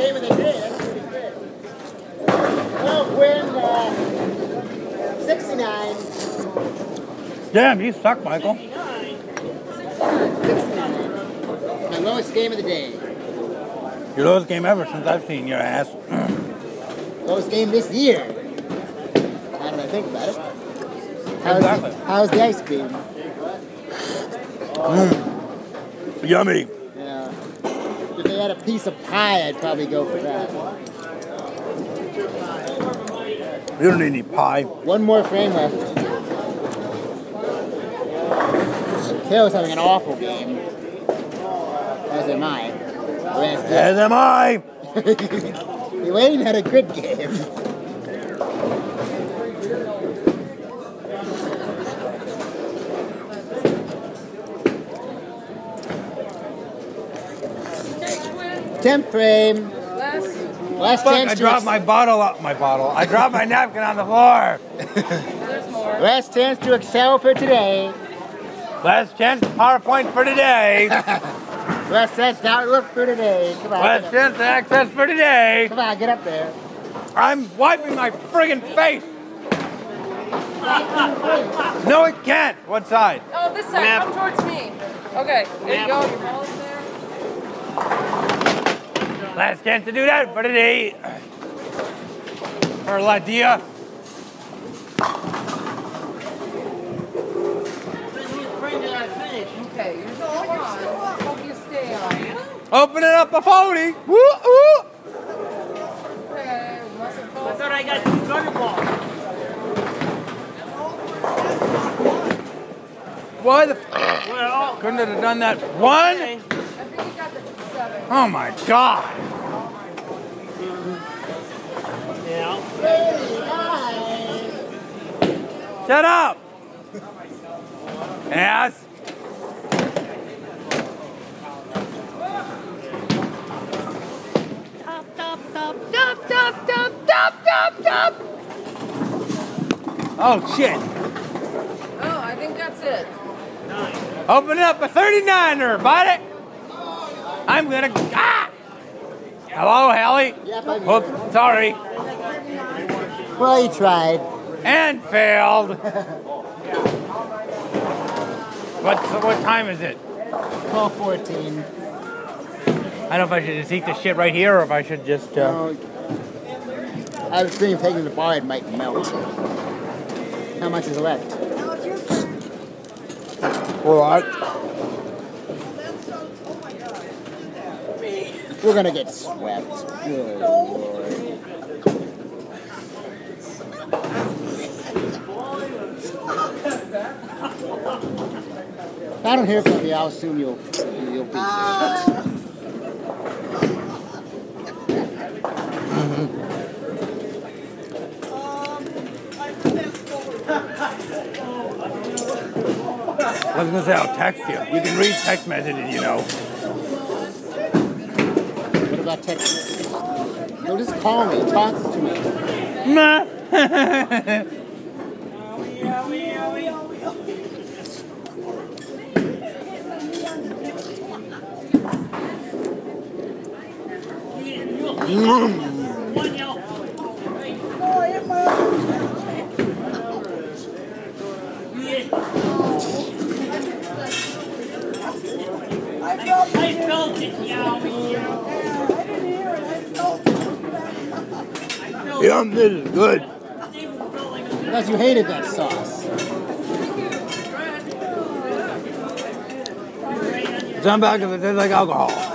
game of the day. That's pretty good. Well, Quinn, uh, 69. Damn, you suck, Michael. 69. My lowest game of the day. Your lowest game ever since I've seen your ass. lowest game this year. Now that I think about it. How's, exactly. the, how's the ice cream? Mm. Yummy piece of pie, I'd probably go for that. You don't need any pie. One more frame left. Kale's having an awful game. As am I. As am I. Elaine had a good game. Tenth frame. Last Fuck, chance I to dropped ex- my bottle up. My bottle. I dropped my napkin on the floor. last chance to excel for today. Last chance to PowerPoint for today. Last chance to outlook for today. Come on, Last chance to access for today. Come on, get up there. I'm wiping my friggin' face. No, it can't. What side? Oh, this side. Come towards me. Okay, there you go. Your ball's there. Last chance to do that for today. For Ladia. Okay, you're still on. Hope you stay on. Open it up a 40. Woo, woo. Okay, I thought I got two gutter balls. Why the f- Well, couldn't it have done that one? I think you got the seven. Oh my god. Shut up. Ass. Oh shit. Oh, I think that's it. Nine. Open up a 39er, bought it. I'm gonna. Ah! Hello, Hallie. Yep, I'm Oops, sorry. Well, you tried. And failed. what, what time is it? 1214. I don't know if I should just eat the shit right here or if I should just. Uh... No. I was thinking of taking the bar, it might melt. How much is left? All right. We're gonna get swept. Good lord. I don't hear from you, I'll assume you'll you'll be here. I was gonna say I'll text you. You can read text messages, you know. What about text? He'll just call me, talk to me. Nah. One yellow. I felt it, Yowie. Yum, I felt it. I felt it. Yeah. I didn't hear it. I felt it. Yum. this is good. Because you hated that sauce. Some back if it tastes like alcohol.